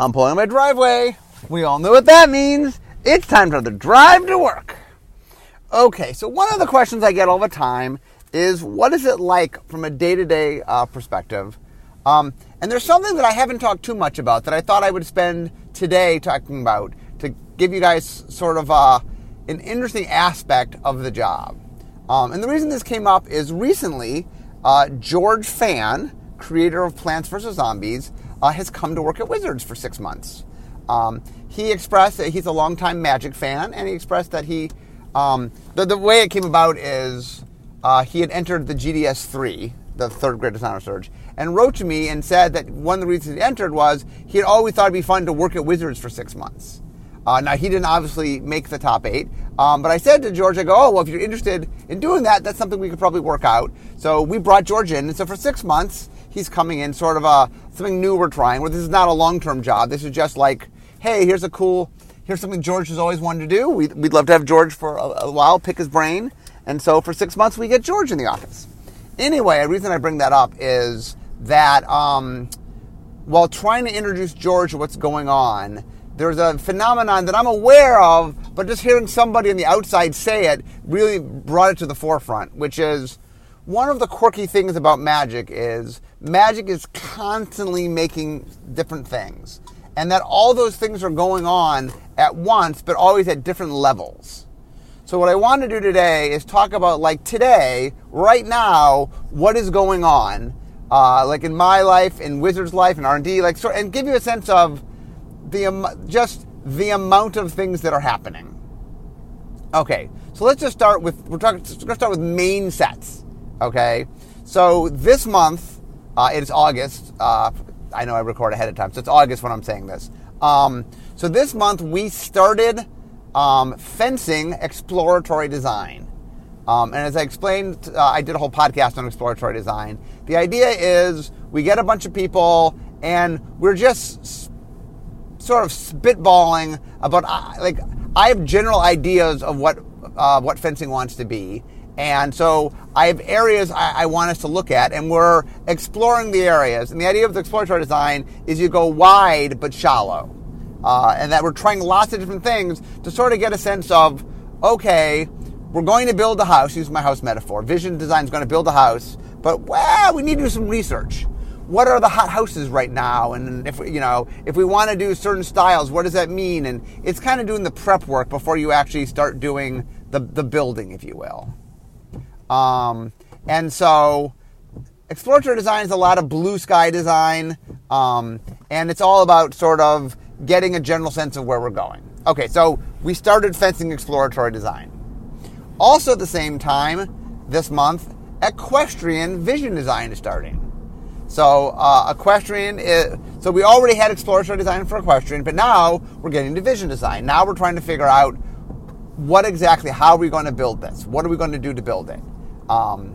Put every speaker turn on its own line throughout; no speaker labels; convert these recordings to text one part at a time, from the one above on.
I'm pulling my driveway. We all know what that means. It's time for the drive to work. Okay, so one of the questions I get all the time is what is it like from a day to day perspective? Um, and there's something that I haven't talked too much about that I thought I would spend today talking about to give you guys sort of uh, an interesting aspect of the job. Um, and the reason this came up is recently, uh, George Fan, creator of Plants vs. Zombies, uh, has come to work at Wizards for six months. Um, he expressed that he's a longtime Magic fan, and he expressed that he, um, the, the way it came about is uh, he had entered the GDS 3, the third Great Designer Search, and wrote to me and said that one of the reasons he entered was he had always thought it'd be fun to work at Wizards for six months. Uh, now, he didn't obviously make the top eight, um, but I said to George, I go, oh, well, if you're interested in doing that, that's something we could probably work out. So we brought George in, and so for six months, he's coming in sort of a, something new we're trying, where this is not a long term job. This is just like, hey, here's a cool, here's something George has always wanted to do. We, would love to have George for a, a while, pick his brain. And so for six months, we get George in the office. Anyway, the reason I bring that up is that um, while trying to introduce George to what's going on, there's a phenomenon that I'm aware of, but just hearing somebody on the outside say it really brought it to the forefront, which is one of the quirky things about magic is magic is constantly making different things. And that all those things are going on at once, but always at different levels. So what I want to do today is talk about like today, right now, what is going on, uh, like in my life, in Wizards' life, in R and D, like, sort, and give you a sense of the um, just the amount of things that are happening. Okay, so let's just start with we're talking. We're going to start with main sets. Okay, so this month uh, it is August. Uh, I know I record ahead of time, so it's August when I'm saying this. Um, so this month we started um, fencing exploratory design. Um, and as I explained, uh, I did a whole podcast on exploratory design. The idea is we get a bunch of people and we're just sort of spitballing about uh, like I have general ideas of what uh, what fencing wants to be, and so I have areas I, I, want us to look at, and we're exploring the areas. And the idea of the exploratory design is you go wide but shallow, uh, and that we're trying lots of different things to sort of get a sense of okay, we're going to build a house. Use my house metaphor. Vision design is going to build a house, but well, we need to do some research what are the hot houses right now and if you know if we want to do certain styles what does that mean and it's kind of doing the prep work before you actually start doing the, the building if you will um, and so exploratory design is a lot of blue sky design um, and it's all about sort of getting a general sense of where we're going okay so we started fencing exploratory design also at the same time this month equestrian vision design is starting so uh, equestrian is, so we already had exploratory design for equestrian, but now we're getting to vision design. Now we're trying to figure out what exactly, how are we going to build this? What are we going to do to build it? Um,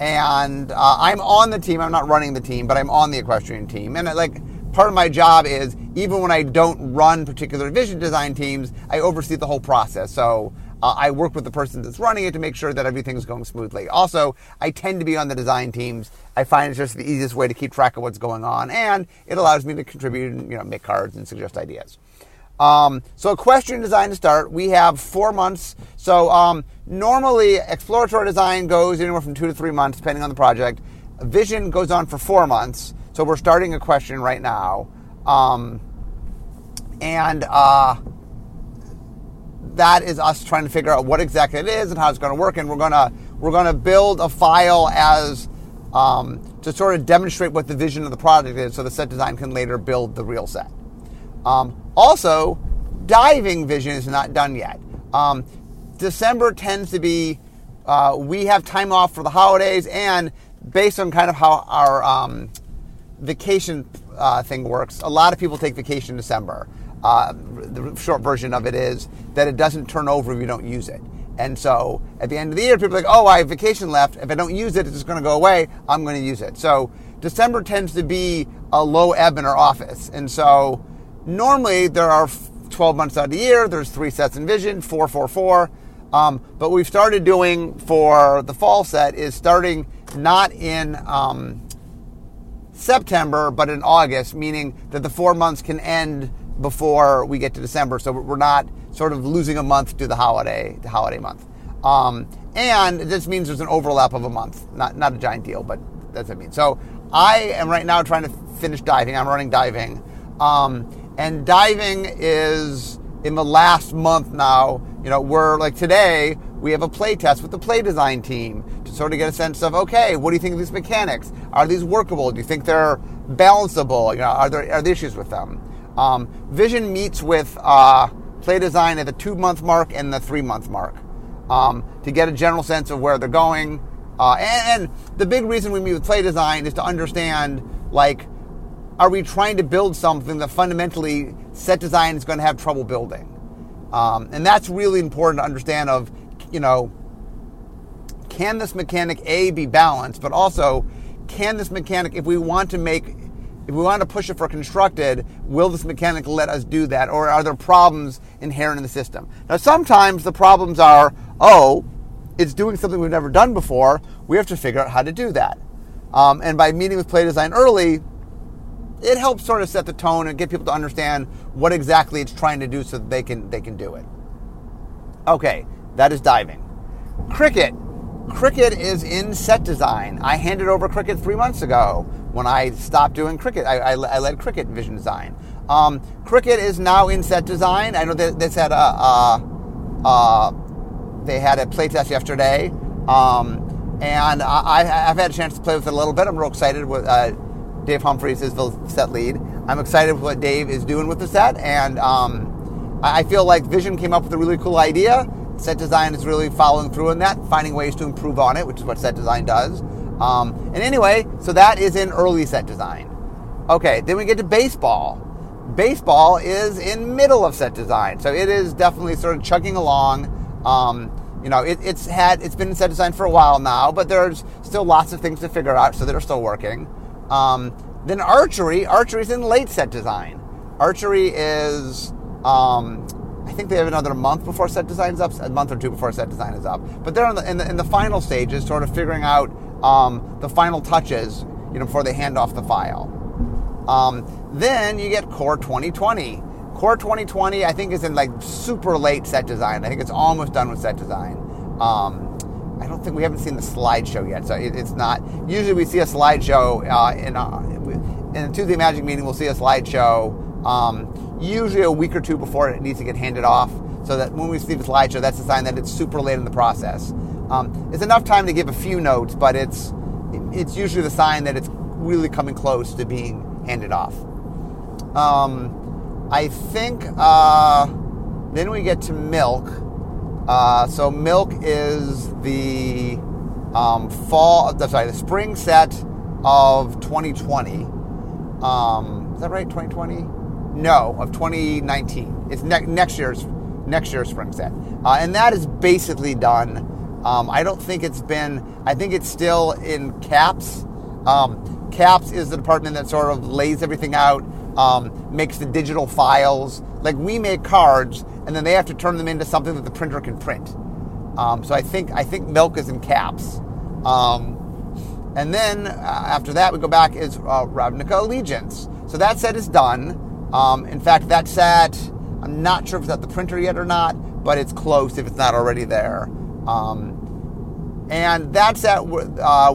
and uh, I'm on the team. I'm not running the team, but I'm on the equestrian team. And like part of my job is even when I don't run particular vision design teams, I oversee the whole process. So uh, I work with the person that's running it to make sure that everything's going smoothly. Also, I tend to be on the design teams. I find it's just the easiest way to keep track of what's going on, and it allows me to contribute and you know make cards and suggest ideas. Um, so, equestrian design to start, we have four months. So, um, normally exploratory design goes anywhere from two to three months, depending on the project. Vision goes on for four months. So, we're starting equestrian right now. Um, and uh, that is us trying to figure out what exactly it is and how it's going to work, and we're going to we're going to build a file as um, to sort of demonstrate what the vision of the product is, so the set design can later build the real set. Um, also, diving vision is not done yet. Um, December tends to be uh, we have time off for the holidays, and based on kind of how our um, vacation uh, thing works, a lot of people take vacation in December. Uh, the short version of it is that it doesn't turn over if you don't use it. And so at the end of the year, people are like, oh, I have vacation left. If I don't use it, it's just going to go away. I'm going to use it. So December tends to be a low ebb in our office. And so normally there are 12 months out of the year, there's three sets in vision, four, four, four. Um, but we've started doing for the fall set is starting not in um, September, but in August, meaning that the four months can end before we get to December. So we're not sort of losing a month to the holiday, the holiday month. Um, and this means there's an overlap of a month. Not not a giant deal, but that's what it means. So I am right now trying to finish diving. I'm running diving, um, and diving is in the last month now. You know, we're like today we have a play test with the play design team to sort of get a sense of okay, what do you think of these mechanics? Are these workable? Do you think they're balanceable? You know, are there are there issues with them? Um, Vision meets with uh, play design at the two month mark and the three month mark um, to get a general sense of where they're going. Uh, and, and, the big reason we meet with play design is to understand, like, are we trying to build something that fundamentally set design is going to have trouble building? Um, and that's really important to understand. Of you know, can this mechanic a be balanced, but also can this mechanic, if we want to make if we want to push it for constructed, will this mechanic let us do that? Or are there problems inherent in the system? Now, sometimes the problems are, oh, it's doing something we've never done before. We have to figure out how to do that. Um, and by meeting with Play Design early, it helps sort of set the tone and get people to understand what exactly it's trying to do so that they can they can do it. Okay, that is diving. Cricket. Cricket is in set design. I handed over Cricket three months ago when I stopped doing Cricket. I, I, I led Cricket Vision Design. Um, Cricket is now in set design. I know they, a, a they had a playtest yesterday, um, and I, have had a chance to play with it a little bit. I'm real excited with uh, Dave Humpherys is the set lead. I'm excited with what Dave is doing with the set, and um, I feel like Vision came up with a really cool idea. Set design is really following through on that, finding ways to improve on it, which is what set design does. Um, and anyway, so that is in early set design. Okay, then we get to baseball. Baseball is in middle of set design, so it is definitely sort of chugging along. Um, you know, it, it's had it's been in set design for a while now, but there's still lots of things to figure out, so they're still working. Um, then archery, archery is in late set design. Archery is, um, I think they have another month before set design is up, a month or two before set design is up. But they're in the, in the, in the final stages, sort of figuring out um, the final touches, you know, before they hand off the file. Um, then you get Core 2020. Core 2020, I think, is in like super late set design. I think it's almost done with set design. Um, I don't think we haven't seen the slideshow yet, so it, it's not. Usually, we see a slideshow uh, in a, in Tuesday Magic meeting. We'll see a slideshow um, usually a week or two before it needs to get handed off, so that when we see the slideshow, that's a sign that it's super late in the process. Um, it's enough time to give a few notes, but it's it's usually the sign that it's really coming close to being handed off. Um, I think uh, then we get to milk. Uh, so milk is the um, fall, sorry, the spring set of 2020. Um, is that right? 2020? No, of 2019. It's ne- next year's next year's spring set, uh, and that is basically done. Um, I don't think it's been, I think it's still in CAPS. Um, CAPS is the department that sort of lays everything out, um, makes the digital files. Like we make cards, and then they have to turn them into something that the printer can print. Um, so I think I think milk is in CAPS. Um, and then uh, after that, we go back is uh, Ravnica Allegiance. So that set is done. Um, in fact, that set, I'm not sure if it's at the printer yet or not, but it's close if it's not already there. Um, and that's at uh.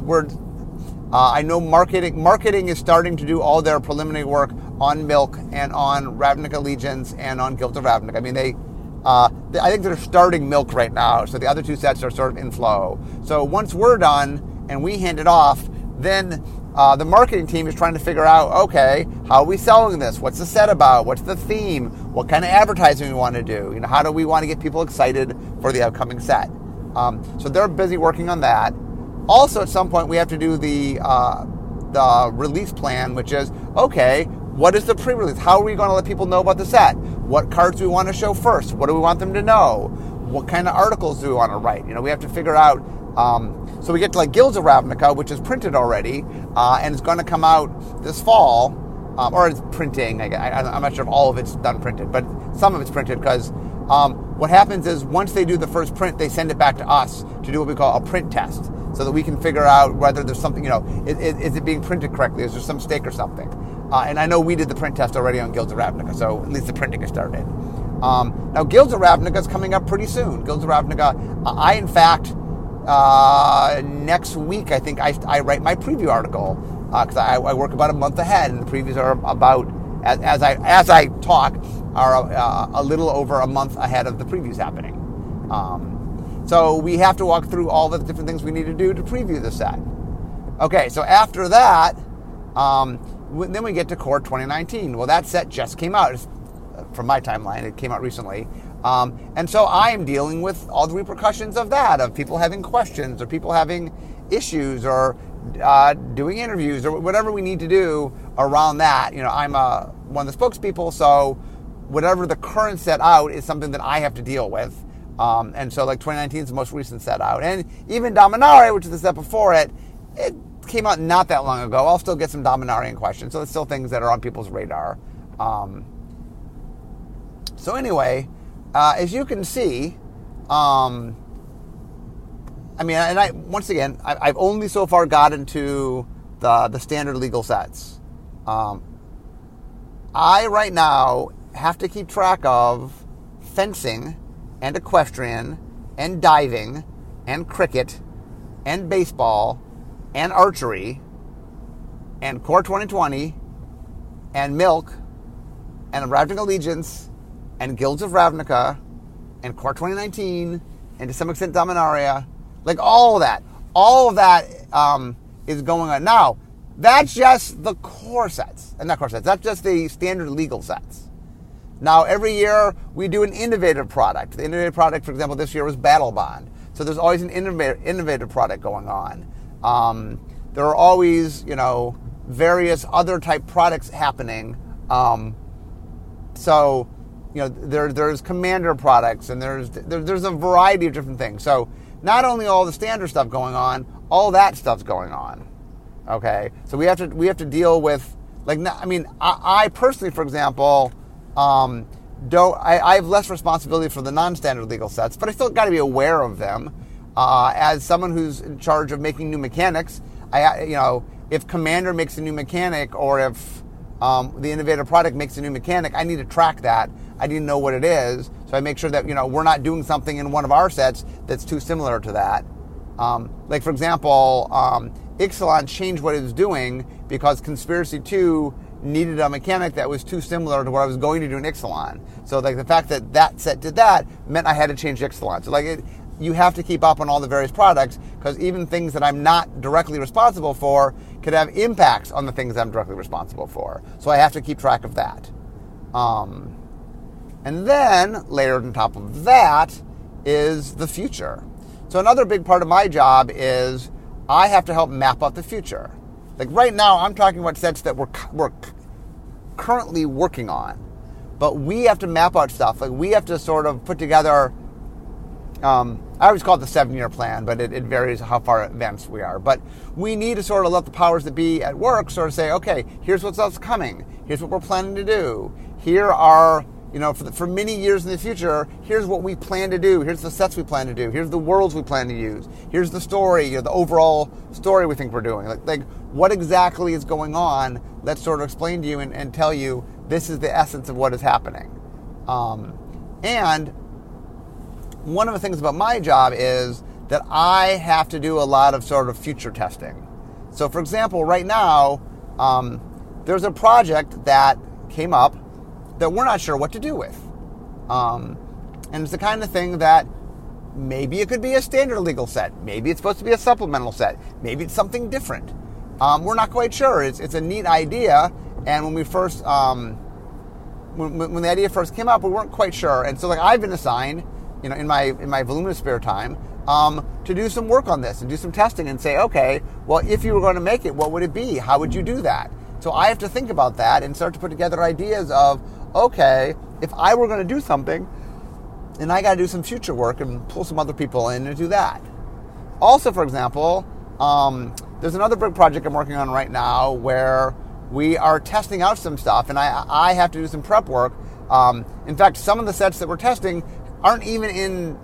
Uh, I know marketing marketing is starting to do all their preliminary work on Milk and on Ravnica Allegiance and on Guild of Ravnica. I mean, they, uh, they, I think they're starting Milk right now, so the other two sets are sort of in flow. So once we're done and we hand it off, then uh, the marketing team is trying to figure out okay how are we selling this what's the set about what's the theme what kind of advertising we want to do you know how do we want to get people excited for the upcoming set um, so they're busy working on that. Also, at some point, we have to do the uh, the release plan, which is okay. What is the pre-release? How are we going to let people know about the set? What cards do we want to show first? What do we want them to know? What kind of articles do we want to write? You know, we have to figure out. Um, so we get to like Guilds of Ravnica, which is printed already, uh, and it's going to come out this fall, um, or it's printing. I, am not sure if all of it's done printed, but some of it's printed because um, what happens is once they do the first print, they send it back to us to do what we call a print test. so that we can figure out whether there's something, you know, is, is it being printed correctly? Is there some mistake or something? Uh, and I know we did the print test already on Guilds of Ravnica, so at least the printing has started. Um, now, Guilds of Ravnica is coming up pretty soon. Guilds of Ravnica, I, in fact, uh, next week, I think I, I write my preview article because uh, I, I, work about a month ahead, and the previews are about as, as I as I talk are uh, a little over a month ahead of the previews happening. Um, so we have to walk through all the different things we need to do to preview the set. Okay, so after that, um, then we get to Core 2019. Well, that set just came out. It's, from my timeline, it came out recently. Um, and so I am dealing with all the repercussions of that, of people having questions or people having issues or uh, doing interviews or whatever we need to do around that. You know, I'm uh, one of the spokespeople, so whatever the current set out is something that I have to deal with. Um, and so, like 2019 is the most recent set out, and even Dominaria, which is the set before it, it came out not that long ago. I'll still get some Dominarian questions, so it's still things that are on people's radar. Um, so anyway, uh, as you can see, um, I mean, and I once again, I, have only so far gotten to the the standard legal sets. Um, I right now have to keep track of fencing and equestrian and diving and cricket and baseball and archery and Core 2020 and milk and Ravnica Allegiance and Guilds of Ravnica and Core 2019 and to some extent Dominaria like all of that, all of that um, is going on now. That's just the core sets, and not core sets. That's just the standard legal sets. Now, every year we do an innovative product. The innovative product, for example, this year was Battlebond. So there's always an innovative, innovative product going on. Um, there are always, you know, various other type products happening. Um, so, you know, there, there's commander products, and there's there, there's a variety of different things. So not only all the standard stuff going on, all that stuff's going on. Okay, so we have to we have to deal with like I mean I, I personally, for example, um, don't I, I, have less responsibility for the non-standard legal sets, but I still got to be aware of them. Uh, as someone who's in charge of making new mechanics, I you know if Commander makes a new mechanic or if um, the innovative product makes a new mechanic, I need to track that. I need to know what it is, so I make sure that you know we're not doing something in one of our sets that's too similar to that. Um, like for example, um, Ixalan changed what it was doing because Conspiracy Two needed a mechanic that was too similar to what I was going to do in Ixalan. So like the fact that that set did that meant I had to change Ixalan. So like it, you have to keep up on all the various products because even things that I'm not directly responsible for could have impacts on the things I'm directly responsible for. So I have to keep track of that. Um, and then, layered on top of that, is the future. So, another big part of my job is I have to help map out the future. Like right now, I'm talking about sets that we're, we're currently working on, but we have to map out stuff. Like, we have to sort of put together. Um, I always call it the seven year plan, but it, it, varies how far advanced we are. But we need to sort of let the powers that be at work sort of say, okay, here's what's else coming. Here's what we're planning to do. Here are you know, for, the, for many years in the future, here's what we plan to do. Here's the sets we plan to do. Here's the worlds we plan to use. Here's the story, you know, the overall story we think we're doing. Like, like what exactly is going on? Let's sort of explain to you and, and tell you this is the essence of what is happening. Um, and one of the things about my job is that I have to do a lot of sort of future testing. So, for example, right now, um, there's a project that came up that we're not sure what to do with. Um, and it's the kind of thing that maybe it could be a standard legal set. Maybe it's supposed to be a supplemental set. Maybe it's something different. Um, we're not quite sure. It's, it's a neat idea. And when we first, um, when, when the idea first came up, we weren't quite sure. And so, like, I've been assigned, you know, in my in my voluminous spare time, um, to do some work on this and do some testing and say, okay, well, if you were going to make it, what would it be? How would you do that? So I have to think about that and start to put together ideas of, okay, if I were going to do something, then I got to do some future work and pull some other people in to do that. Also, for example, um, there's another big project I'm working on right now where we are testing out some stuff, and I, I have to do some prep work. Um, in fact, some of the sets that we're testing aren't even in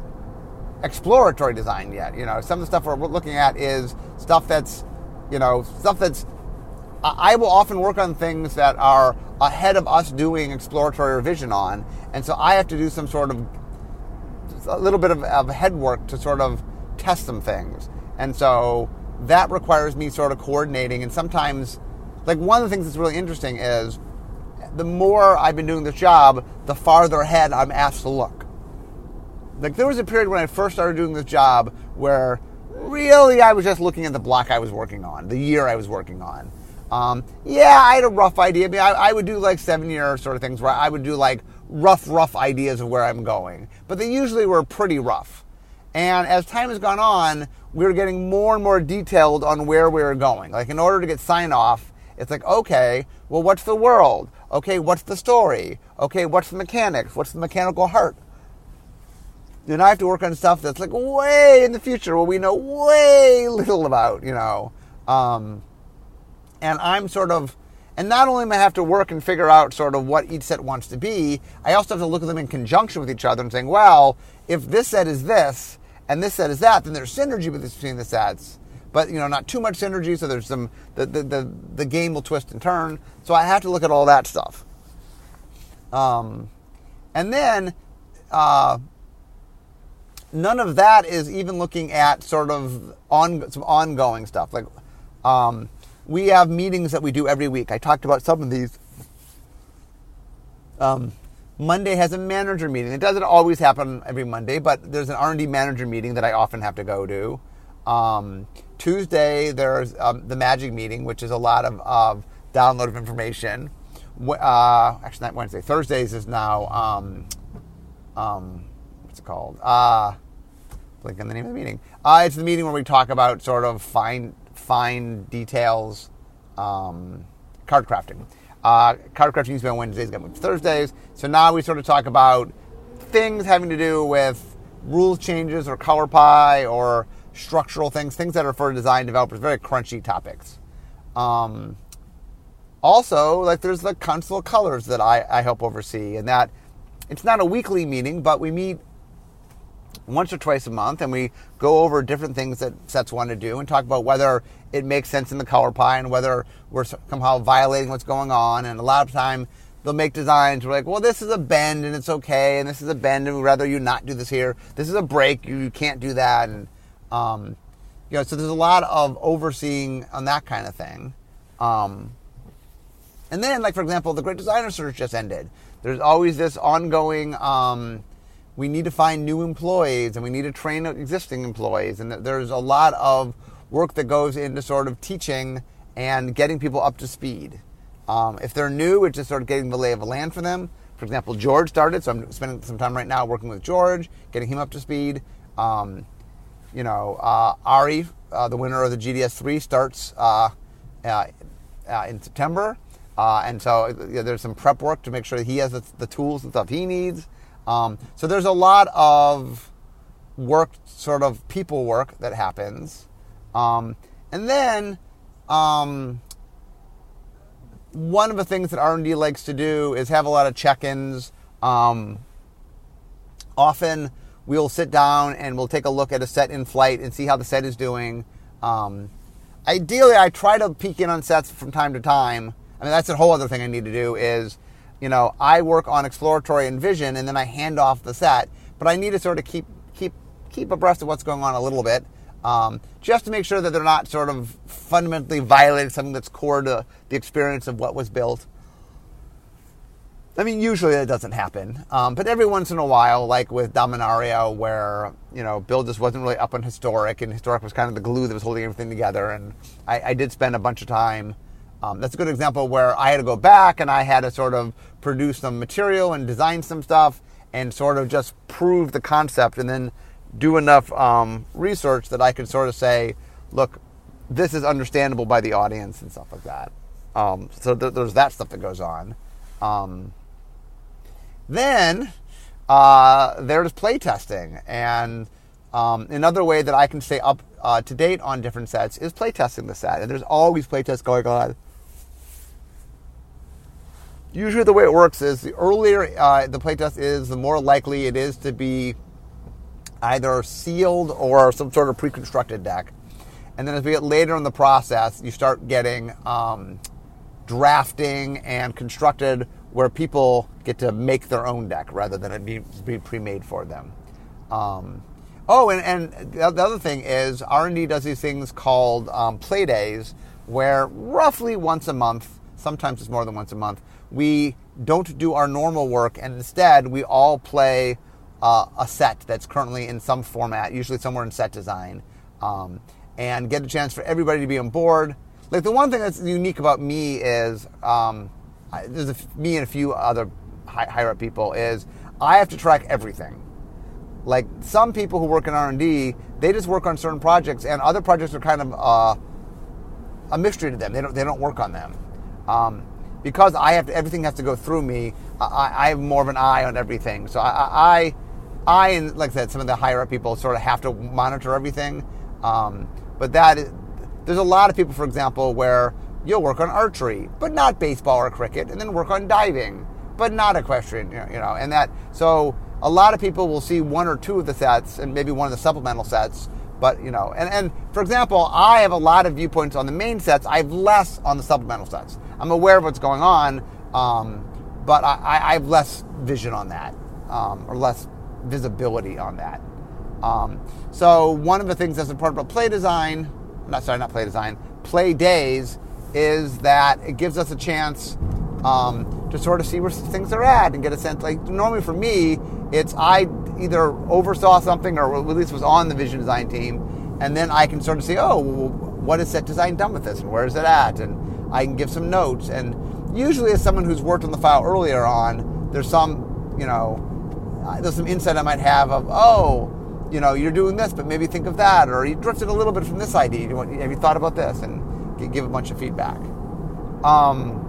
exploratory design yet. You know, some of the stuff we're looking at is stuff that's, you know, stuff that's. I will often work on things that are ahead of us doing exploratory revision on, and so I have to do some sort of a little bit of, of head work to sort of test some things, and so that requires me sort of coordinating. And sometimes, like one of the things that's really interesting is the more I've been doing this job, the farther ahead I'm asked to look. Like there was a period when I first started doing this job where really I was just looking at the block I was working on, the year I was working on. Um, yeah, I had a rough idea. I, mean, I, I would do like seven year sort of things where I would do like rough, rough ideas of where I'm going, but they usually were pretty rough. And as time has gone on, we are getting more and more detailed on where we are going. Like in order to get sign off, it's like, okay, well, what's the world? Okay, what's the story? Okay, what's the mechanics? What's the mechanical heart? Then I have to work on stuff that's like way in the future where we know way little about, you know. Um, and I'm sort of, and not only am I have to work and figure out sort of what each set wants to be, I also have to look at them in conjunction with each other and saying, well, if this set is this and this set is that, then there's synergy between the sets. But you know, not too much synergy, so there's some the the, the, the game will twist and turn. So I have to look at all that stuff. Um, and then uh, none of that is even looking at sort of on some ongoing stuff. Like um, we have meetings that we do every week. I talked about some of these. Um, Monday has a manager meeting. It doesn't always happen every Monday, but there's an R&D manager meeting that I often have to go to. Um, Tuesday there's um, the Magic meeting, which is a lot of, of download of information. Uh, actually, not Wednesday. Thursdays is now um, um, what's it called? Uh, blink on the name of the meeting. Uh, it's the meeting where we talk about sort of fine fine details, um, card crafting. Uh, card crafting used to be on Wednesdays, got moved to Thursdays. So now we sort of talk about things having to do with rules changes or color pie or structural things, things that are for design developers, very crunchy topics. Um, also, like there's the Council of Colors that I, I help oversee, and that it's not a weekly meeting, but we meet once or twice a month and we go over different things that sets want to do and talk about whether it makes sense in the color pie and whether we're somehow violating what's going on. And a lot of time they'll make designs We're like, well, this is a bend and it's okay, and this is a bend and we'd rather you not do this here. This is a break, you can't do that. And, um, you know, so there's a lot of overseeing on that kind of thing. Um, and then, like, for example, the Great Designer Search just ended. There's always this ongoing, um, we need to find new employees and we need to train existing employees. And there's a lot of work that goes into sort of teaching and getting people up to speed. Um, if they're new, it's just sort of getting the lay of the land for them. For example, George started, so I'm spending some time right now working with George, getting him up to speed. Um, you know, uh, Ari, uh, the winner of the GDS3, starts uh, uh, uh in September. Uh, and so you know, there's some prep work to make sure he has the, the tools and stuff he needs. Um, so there's a lot of work, sort of people work that happens. Um, and then um, one of the things that R&D likes to do is have a lot of check-ins. Um, often we'll sit down and we'll take a look at a set in flight and see how the set is doing. Um, ideally, I try to peek in on sets from time to time. I mean, that's a whole other thing I need to do is – you know, I work on exploratory and vision, and then I hand off the set. But I need to sort of keep keep keep abreast of what's going on a little bit, um, just to make sure that they're not sort of fundamentally violating something that's core to the experience of what was built. I mean, usually that doesn't happen, um, but every once in a while, like with Dominaria, where you know Bill just wasn't really up on historic, and historic was kind of the glue that was holding everything together, and I, I did spend a bunch of time um, that's a good example where I had to go back and I had to sort of produce some material and design some stuff and sort of just prove the concept and then do enough um, research that I could sort of say, look, this is understandable by the audience and stuff like that. Um, so th- there's that stuff that goes on. Um, then uh, there's playtesting. And um, another way that I can stay up uh, to date on different sets is playtesting the set. And there's always playtests going on usually the way it works is the earlier uh, the playtest is, the more likely it is to be either sealed or some sort of pre-constructed deck. And then as we get later in the process, you start getting um, drafting and constructed where people get to make their own deck rather than it be, pre-made for them. Um, oh, and, and the other thing is R&D does these things called um, play days where roughly once a month, sometimes it's more than once a month, we don't do our normal work and instead we all play uh, a set that's currently in some format, usually somewhere in set design, um, and get a chance for everybody to be on board. Like the one thing that's unique about me is um, I, there's a, me and a few other high, higher up people is I have to track everything. Like some people who work in R and D, they just work on certain projects, and other projects are kind of uh, a mystery to them. They don't they don't work on them. Um, because I have to, everything has to go through me. I, I, have more of an eye on everything. So I, I, I, and like I said, some of the higher up people sort of have to monitor everything. Um, but that is, there's a lot of people, for example, where you'll work on archery, but not baseball or cricket, and then work on diving, but not equestrian. You know, and that so a lot of people will see one or two of the sets and maybe one of the supplemental sets. But you know, and, and for example, I have a lot of viewpoints on the main sets. I have less on the supplemental sets. I'm aware of what's going on, um, but I, I, have less vision on that, um, or less visibility on that. Um, so one of the things that's important about play design, not sorry, not play design, play days, is that it gives us a chance um, to sort of see where things are at and get a sense. Like normally for me, it's I either oversaw something or at least was on the vision design team, and then I can sort of see, oh, what is set design done with this, and where is it at, and I can give some notes. And usually, as someone who's worked on the file earlier on, there's some, you know, there's some insight I might have of, oh, you know, you're doing this, but maybe think of that, or you drifted a little bit from this idea. Have you thought about this? And give a bunch of feedback. Um,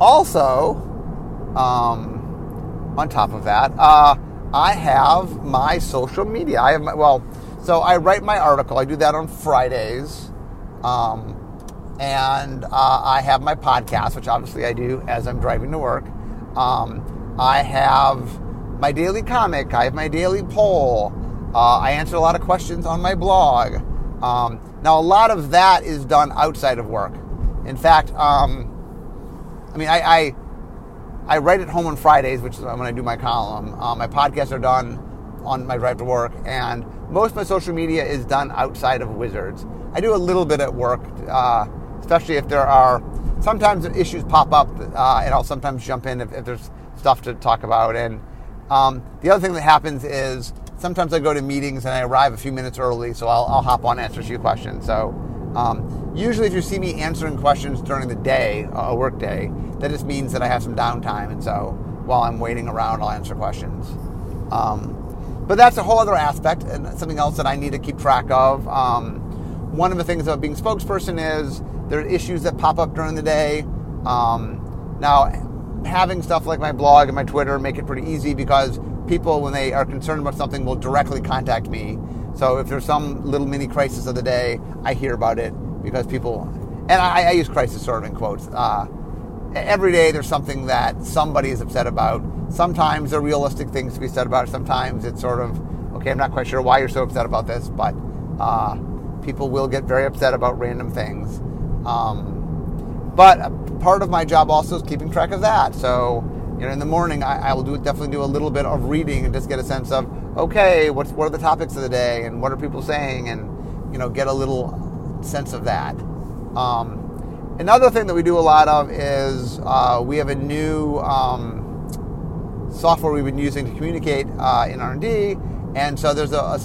also, um, on top of that, uh, I have my social media. I have my, well, so I write my article. I do that on Fridays. Um, and uh, I have my podcast, which obviously I do as I'm driving to work. Um, I have my daily comic. I have my daily poll. Uh, I answer a lot of questions on my blog. Um, now, a lot of that is done outside of work. In fact, um, I mean, I, I, I write at home on Fridays, which is when I do my column. Uh, my podcasts are done on my drive to work, and most of my social media is done outside of Wizards. I do a little bit at work. Uh, especially if there are sometimes issues pop up, uh, and I'll sometimes jump in if, if, there's stuff to talk about. And um, the other thing that happens is sometimes I go to meetings and I arrive a few minutes early, so I'll, I'll hop on and answer a few questions. So um, usually, if you see me answering questions during the day, a work day, that just means that I have some downtime, and so while I'm waiting around, I'll answer questions. Um, but that's a whole other aspect and something else that I need to keep track of. Um, one of the things about being spokesperson is there are issues that pop up during the day. Um, now, having stuff like my blog and my Twitter make it pretty easy because people, when they are concerned about something, will directly contact me. So if there's some little mini crisis of the day, I hear about it because people, and I, I use crisis sort of in quotes. Uh, every day there's something that somebody is upset about. Sometimes there are realistic things to be said about it. Sometimes it's sort of, okay, I'm not quite sure why you're so upset about this, but uh, people will get very upset about random things. Um, but part of my job also is keeping track of that. So, you know, in the morning, I, I, will do definitely do a little bit of reading and just get a sense of, okay, what's what are the topics of the day and what are people saying, and you know, get a little sense of that. Um, another thing that we do a lot of is uh, we have a new um, software we've been using to communicate uh, in R and D, and so there's a, a,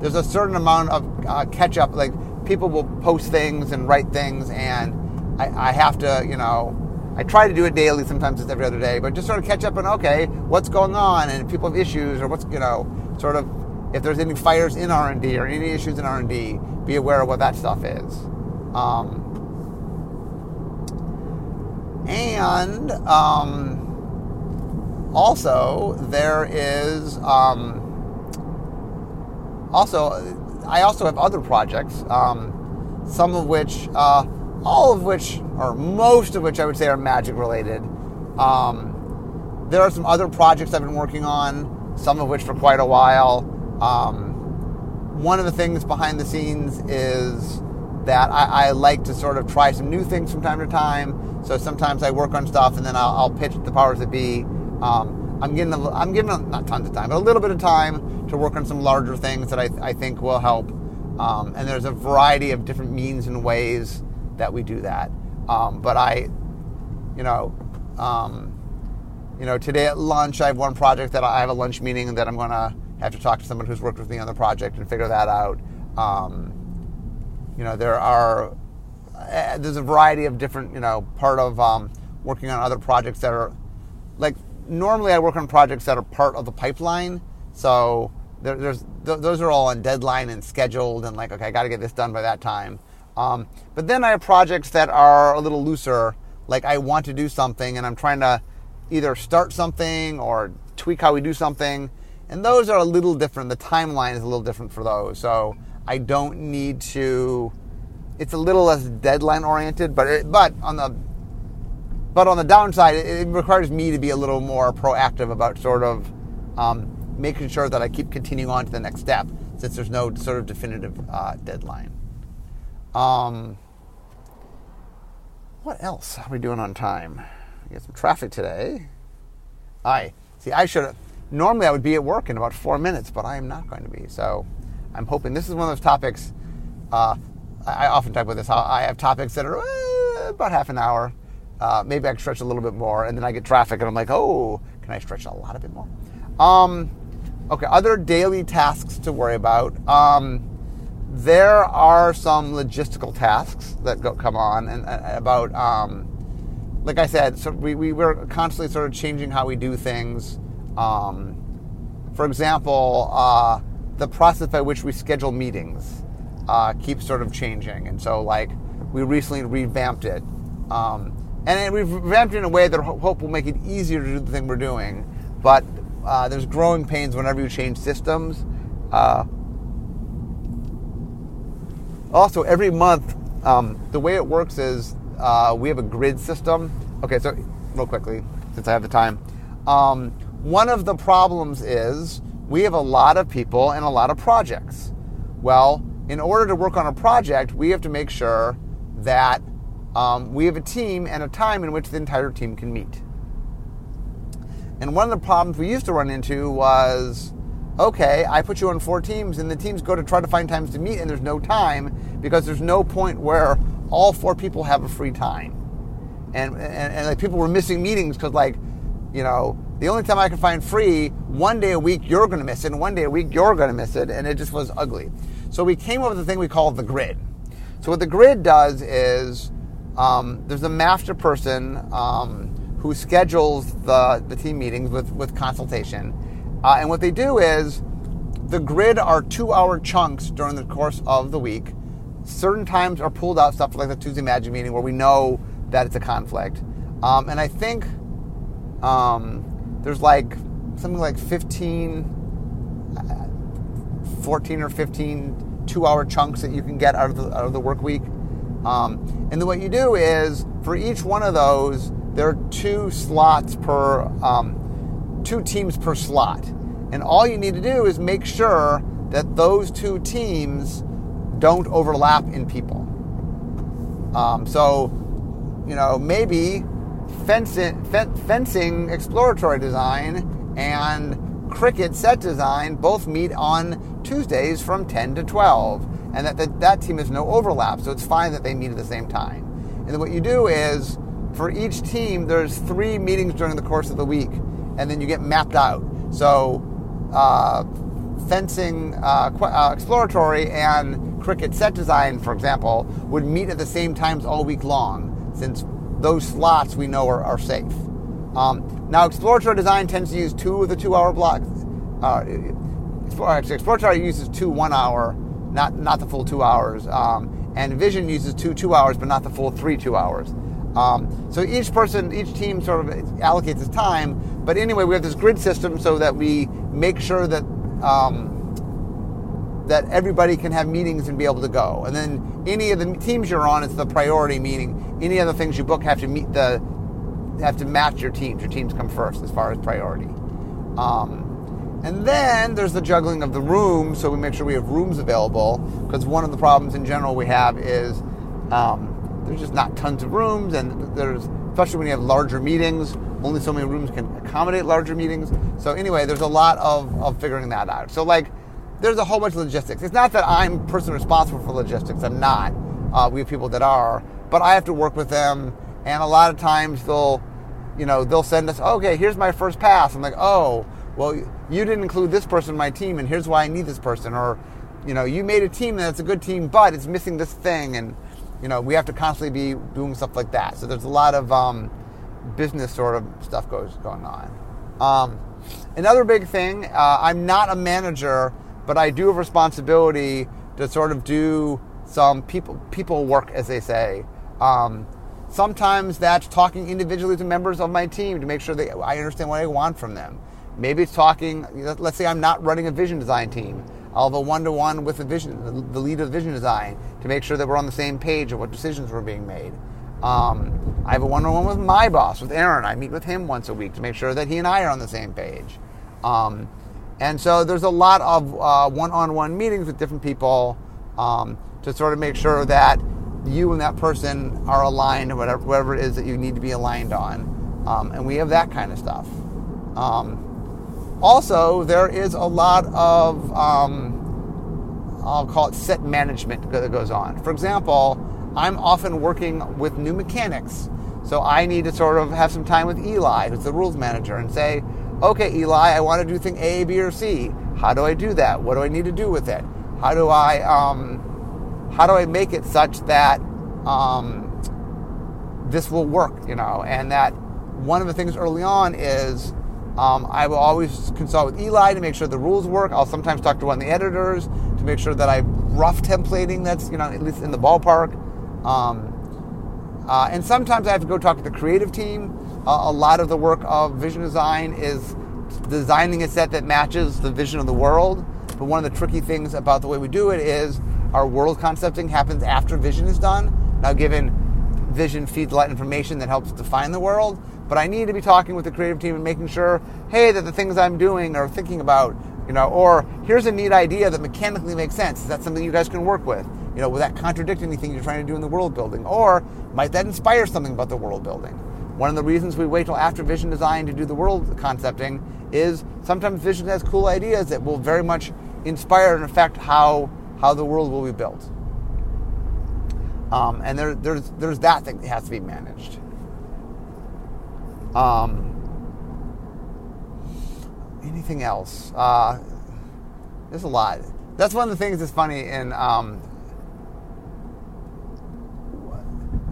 there's a certain amount of uh, catch up, like people will post things and write things, and I, I, have to, you know, I try to do it daily. Sometimes it's every other day, but just sort of catch up on okay, what's going on, and if people have issues or what's, you know, sort of if there's any fires in R and D or any issues in R and D, be aware of what that stuff is. Um, and um, also there is um, also I also have other projects, um, some of which, uh, all of which, or most of which I would say are magic related. Um, there are some other projects I've been working on some of which for quite a while. Um, one of the things behind the scenes is that I, I, like to sort of try some new things from time to time. So sometimes I work on stuff and then I'll, I'll pitch the powers that be. Um, I'm getting a, I'm giving a, not tons of time, but a little bit of time to work on some larger things that I, I think will help. Um, and there's a variety of different means and ways that we do that. Um, but I, you know, um, you know, today at lunch I have one project that I have a lunch meeting that I'm going to have to talk to someone who's worked with me on the project and figure that out. Um, you know, there are uh, there's a variety of different, you know, part of um, working on other projects that are like normally I work on projects that are part of the pipeline. So there, there's th- those are all on deadline and scheduled and like okay, I got to get this done by that time. Um, but then I have projects that are a little looser, like I want to do something and I'm trying to either start something or tweak how we do something. And those are a little different. The timeline is a little different for those. So I don't need to. It's a little less deadline oriented, but it, but on the but on the downside, it, it, requires me to be a little more proactive about sort of um, making sure that I keep continuing on to the next step, since there's no sort of definitive uh, deadline. Um, what else are we doing on time? We got some traffic today. I see. I should have. Normally, I would be at work in about four minutes, but I am not going to be. So, I'm hoping this is one of those topics. Uh, I often talk about this. I have topics that are uh, about half an hour. Uh, maybe I can stretch a little bit more, and then I get traffic, and I'm like, oh, can I stretch a lot of bit more? Um, okay, other daily tasks to worry about. Um, there are some logistical tasks that go, come on, and, and about um, like I said, so we, we were constantly sort of changing how we do things. Um, for example, uh, the process by which we schedule meetings uh, keeps sort of changing. And so, like, we recently revamped it. Um, and we've revamped it in a way that I hope will make it easier to do the thing we're doing. But uh, there's growing pains whenever you change systems. Uh, also, every month, um, the way it works is uh, we have a grid system. Okay, so real quickly, since I have the time, um, one of the problems is we have a lot of people and a lot of projects. Well, in order to work on a project, we have to make sure that um, we have a team and a time in which the entire team can meet. And one of the problems we used to run into was okay, I put you on four teams, and the teams go to try to find times to meet, and there's no time because there's no point where all four people have a free time. And, and, and like people were missing meetings because like, you know, the only time I can find free, one day a week you're going to miss it, and one day a week you're going to miss it, and it just was ugly. So we came up with a thing we call the grid. So what the grid does is um, there's a master person um, who schedules the, the team meetings with, with consultation. Uh, and what they do is the grid are two hour chunks during the course of the week certain times are pulled out stuff like the Tuesday Magic meeting where we know that it's a conflict. Um, and I think um, there's like something like 15, 14 or 15 two hour chunks that you can get out of the, out of the work week. Um, and then what you do is for each one of those, there are two slots per, um, two teams per slot. And all you need to do is make sure that those two teams don't overlap in people. Um, so, you know, maybe fencing, fencing exploratory design and cricket set design both meet on Tuesdays from 10 to 12, and that, that that team has no overlap, so it's fine that they meet at the same time. And then what you do is, for each team, there's three meetings during the course of the week, and then you get mapped out. So, uh, fencing, uh, uh, exploratory, and cricket set design, for example, would meet at the same times all week long, since those slots we know are, are safe. Um, now, exploratory design tends to use two of the two-hour blocks. Uh, exploratory uses two one-hour, not not the full two hours, um, and Vision uses two two hours, but not the full three two hours. Um, so each person, each team sort of allocates its time. But anyway, we have this grid system so that we make sure that um, that everybody can have meetings and be able to go. And then any of the teams you're on, it's the priority meeting. Any other things you book have to meet the have to match your teams. Your teams come first as far as priority. Um, And then there's the juggling of the rooms, so we make sure we have rooms available. Because one of the problems in general we have is um, there's just not tons of rooms, and there's especially when you have larger meetings, only so many rooms can accommodate larger meetings. So anyway, there's a lot of, of figuring that out. So like, there's a whole bunch of logistics. It's not that I'm personally responsible for logistics. I'm not. Uh, we have people that are, but I have to work with them, and a lot of times they'll, you know, they'll send us, okay, here's my first pass. I'm like, oh, well, you didn't include this person in my team, and here's why I need this person, or, you know, you made a team that's a good team, but it's missing this thing, and you know, we have to constantly be doing stuff like that. So there's a lot of um, business sort of stuff goes going on. Um, another big thing, uh, I'm not a manager, but I do have responsibility to sort of do some people people work, as they say. Um, sometimes that's talking individually to members of my team to make sure that I understand what I want from them. Maybe it's talking. Let's say I'm not running a vision design team. I'll have a one-to-one with the vision, the lead of the vision design, to make sure that we're on the same page of what decisions were being made. Um, I have a one-on-one with my boss, with Aaron. I meet with him once a week to make sure that he and I are on the same page. Um, and so there's a lot of uh, one-on-one meetings with different people um, to sort of make sure that you and that person are aligned, whatever, whatever it is that you need to be aligned on. Um, and we have that kind of stuff. Also, there is a lot of, um, I'll call it set management that goes on. For example, I'm often working with new mechanics. So I need to sort of have some time with Eli, who's the rules manager, and say, okay, Eli, I want to do thing A, B, or C. How do I do that? What do I need to do with it? How do I, um, how do I make it such that um, this will work, you know? And that one of the things early on is um, I will always consult with Eli to make sure the rules work. I'll sometimes talk to one of the editors to make sure that I rough templating that's you know at least in the ballpark. Um, uh, and sometimes I have to go talk to the creative team. Uh, a lot of the work of vision design is designing a set that matches the vision of the world. But one of the tricky things about the way we do it is our world concepting happens after vision is done. Now, given vision feeds a lot of information that helps define the world, but I need to be talking with the creative team and making sure, hey, that the things I'm doing or thinking about, you know, or here's a neat idea that mechanically makes sense. Is that something you guys can work with? You know, will that contradict anything you're trying to do in the world building? Or might that inspire something about the world building? One of the reasons we wait till after vision design to do the world concepting is sometimes vision has cool ideas that will very much inspire and affect how how the world will be built. Um, and there, there's there's that thing that has to be managed. Um, anything else? Uh, there's a lot. That's one of the things that's funny. And um,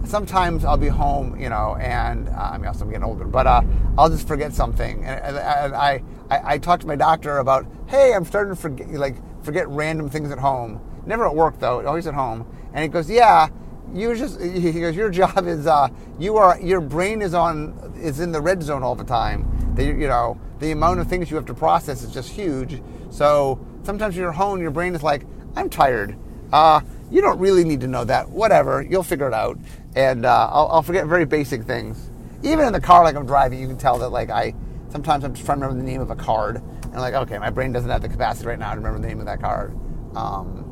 sometimes I'll be home, you know, and uh, I mean, also I'm getting older, but uh, I'll just forget something, and, and I, I I talk to my doctor about, hey, I'm starting to forget like forget random things at home. Never at work though, always at home. And he goes, yeah, you just he goes your job is uh, you are your brain is on is in the red zone all the time. The, you know the amount of things you have to process is just huge. So sometimes you're home your brain is like i'm tired. Uh, you don't really need to know that. Whatever. You'll figure it out. And uh, I'll, I'll, forget very basic things. Even in the car like i'm driving you can tell that like i sometimes i'm just trying to remember the name of a card. And I'm like okay my brain doesn't have the capacity right now to remember the name of that card. Um,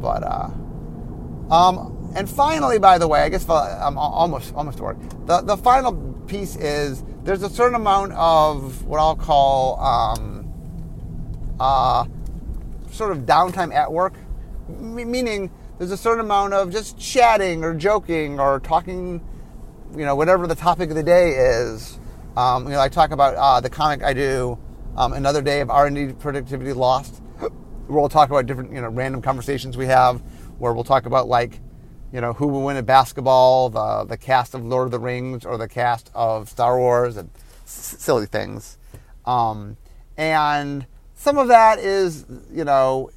but uh, um, and finally, by the way, I guess I'm almost almost to work. The the final piece is there's a certain amount of what I'll call um, uh, sort of downtime at work, meaning there's a certain amount of just chatting or joking or talking, you know, whatever the topic of the day is. Um, you know, I talk about uh, the comic I do, um, another day of R&D productivity lost. We'll talk about different, you know, random conversations we have where we'll talk about like, you know, who will win at basketball, the the cast of Lord of the Rings or the cast of Star Wars, and s- silly things. Um, and some of that is, you know,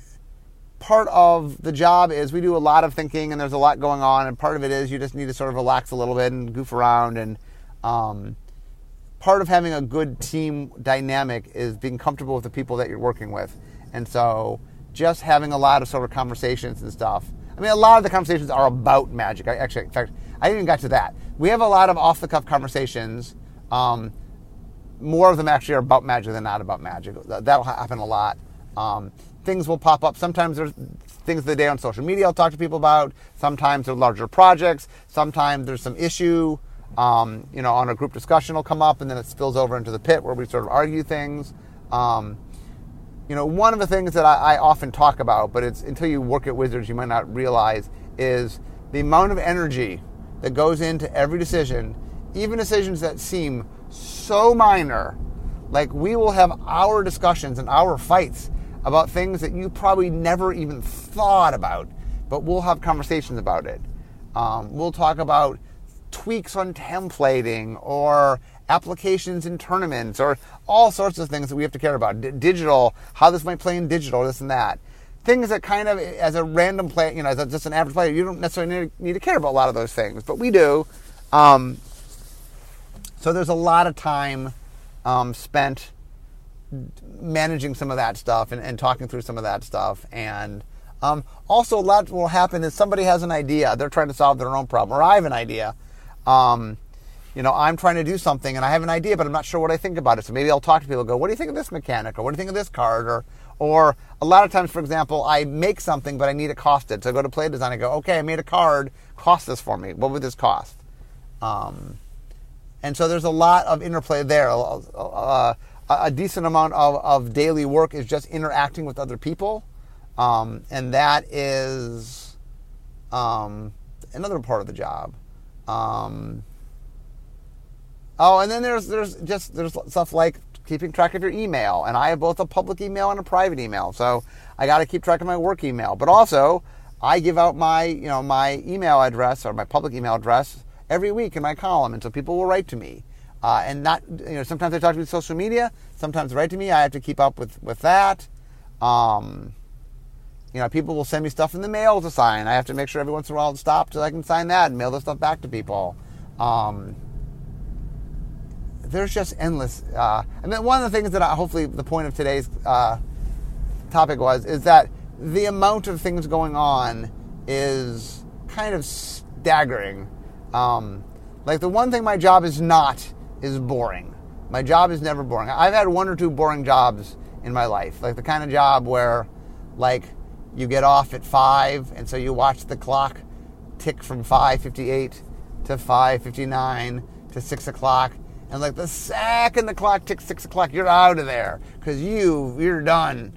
part of the job is we do a lot of thinking and there's a lot going on, and part of it is you just need to sort of relax a little bit and goof around. And um, part of having a good team dynamic is being comfortable with the people that you're working with. And so just having a lot of sort of conversations and stuff. I mean, a lot of the conversations are about magic. I actually, in fact, I didn't even got to that. We have a lot of off the cuff conversations. Um, more of them actually are about magic than not about magic. That'll happen a lot. Um, things will pop up. Sometimes there's things of the day on social media I'll talk to people about. Sometimes they're larger projects. Sometimes there's some issue, um, you know, on a group discussion will come up and then it spills over into the pit where we sort of argue things. Um, you know, one of the things that I, I, often talk about, but it's until you work at Wizards, you might not realize, is the amount of energy that goes into every decision, even decisions that seem so minor. Like we will have our discussions and our fights about things that you probably never even thought about, but we'll have conversations about it. Um, we'll talk about tweaks on templating or applications in tournaments or all sorts of things that we have to care about. D- digital, how this might play in digital, this and that. Things that kind of, as a random player, you know, as just an average player, you don't necessarily need to care about a lot of those things, but we do. Um, so there's a lot of time um, spent managing some of that stuff and, and, talking through some of that stuff. And um, also, a lot will happen is somebody has an idea. They're trying to solve their own problem, or I have an idea. Um, you know, I'm trying to do something and I have an idea, but I'm not sure what I think about it. So maybe I'll talk to people. Go, what do you think of this mechanic, or what do you think of this card, or or a lot of times, for example, I make something, but I need it costed. So I go to play design. I go, okay, I made a card. Cost this for me. What would this cost? Um, and so there's a lot of interplay there. Uh, a decent amount of, of daily work is just interacting with other people. Um, and that is um, another part of the job. Um, oh, and then there's there's just there's stuff like keeping track of your email, and I have both a public email and a private email, so I got to keep track of my work email. But also, I give out my you know my email address or my public email address every week in my column, and so people will write to me. Uh, and not, you know, sometimes they talk to you social media, sometimes they write to me. I have to keep up with, with that. Um, you know, people will send me stuff in the mail to sign. I have to make sure every once in a while to stop so I can sign that and mail the stuff back to people. Um, there's just endless. Uh, and then one of the things that I, hopefully the point of today's uh, topic was is that the amount of things going on is kind of staggering. Um, like the one thing my job is not is boring. My job is never boring. I've had one or two boring jobs in my life, like the kind of job where, like, you get off at five, and so you watch the clock tick from 5:58 to 5:59 to six o'clock, and like the second the clock ticks six o'clock, you're out of there because you you're done.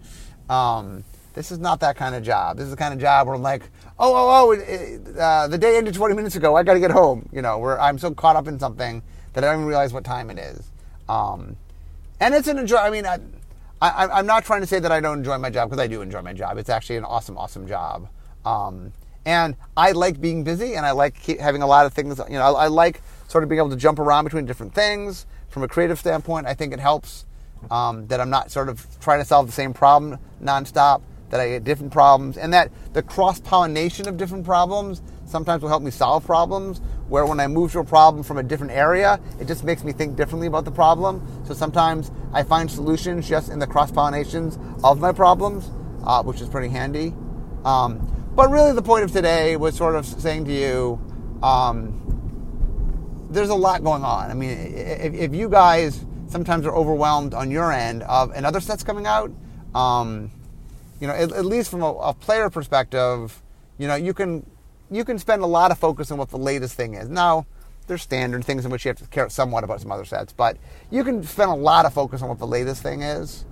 Um, this is not that kind of job. This is the kind of job where I'm like, oh, oh, oh, it, it, uh, the day ended 20 minutes ago. I got to get home. You know, where I'm so caught up in something that I don't even realize what time it is. Um, and it's an enjoy. I mean, I, I, am not trying to say that I don't enjoy my job because I do enjoy my job. It's actually an awesome, awesome job. Um, and I like being busy, and I like having a lot of things. You know, I, I, like sort of being able to jump around between different things. From a creative standpoint, I think it helps um, that I'm not sort of trying to solve the same problem nonstop. That I get different problems, and that the cross pollination of different problems sometimes will help me solve problems. Where when I move to a problem from a different area, it just makes me think differently about the problem. So sometimes I find solutions just in the cross pollinations of my problems, uh, which is pretty handy. Um, but really, the point of today was sort of saying to you, um, there's a lot going on. I mean, if, if, you guys sometimes are overwhelmed on your end of another set's coming out, um, you know, at, at least from a, a player perspective, you know, you can you can spend a lot of focus on what the latest thing is. Now, there's standard things in which you have to care somewhat about some other sets, but you can spend a lot of focus on what the latest thing is,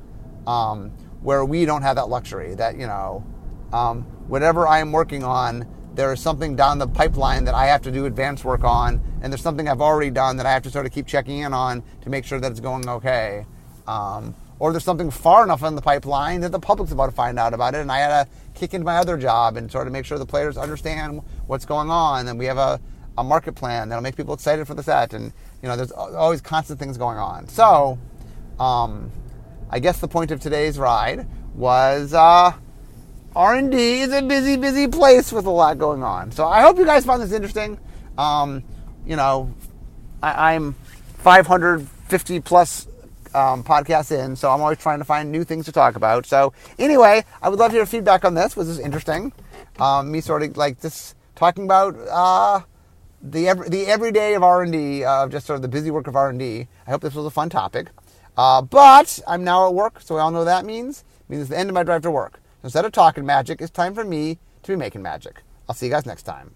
um, where we don't have that luxury. That you know, um, whatever I am working on, there is something down the pipeline that I have to do advanced work on, and there's something I've already done that I have to sort of keep checking in on to make sure that it's going okay. Um, or there's something far enough in the pipeline that the public's about to find out about it, and I had to kick into my other job and sort of make sure the players understand what's going on, and we have a, a market plan that'll make people excited for the set, and you know, there's always constant things going on. So, um, I guess the point of today's ride was uh, R&D is a busy, busy place with a lot going on. So I hope you guys found this interesting. Um, you know, I, am 550 plus um, podcasts in, so I'm always trying to find new things to talk about. So anyway, I would love to hear feedback on this. Was this interesting? Um, me sort of like just talking about uh, the every, the everyday of R&D, of uh, just sort of the busy work of R&D. I hope this was a fun topic. Uh, but I'm now at work, so we all know what that means. It means it's the end of my drive to work. Instead of talking magic, it's time for me to be making magic. I'll see you guys next time.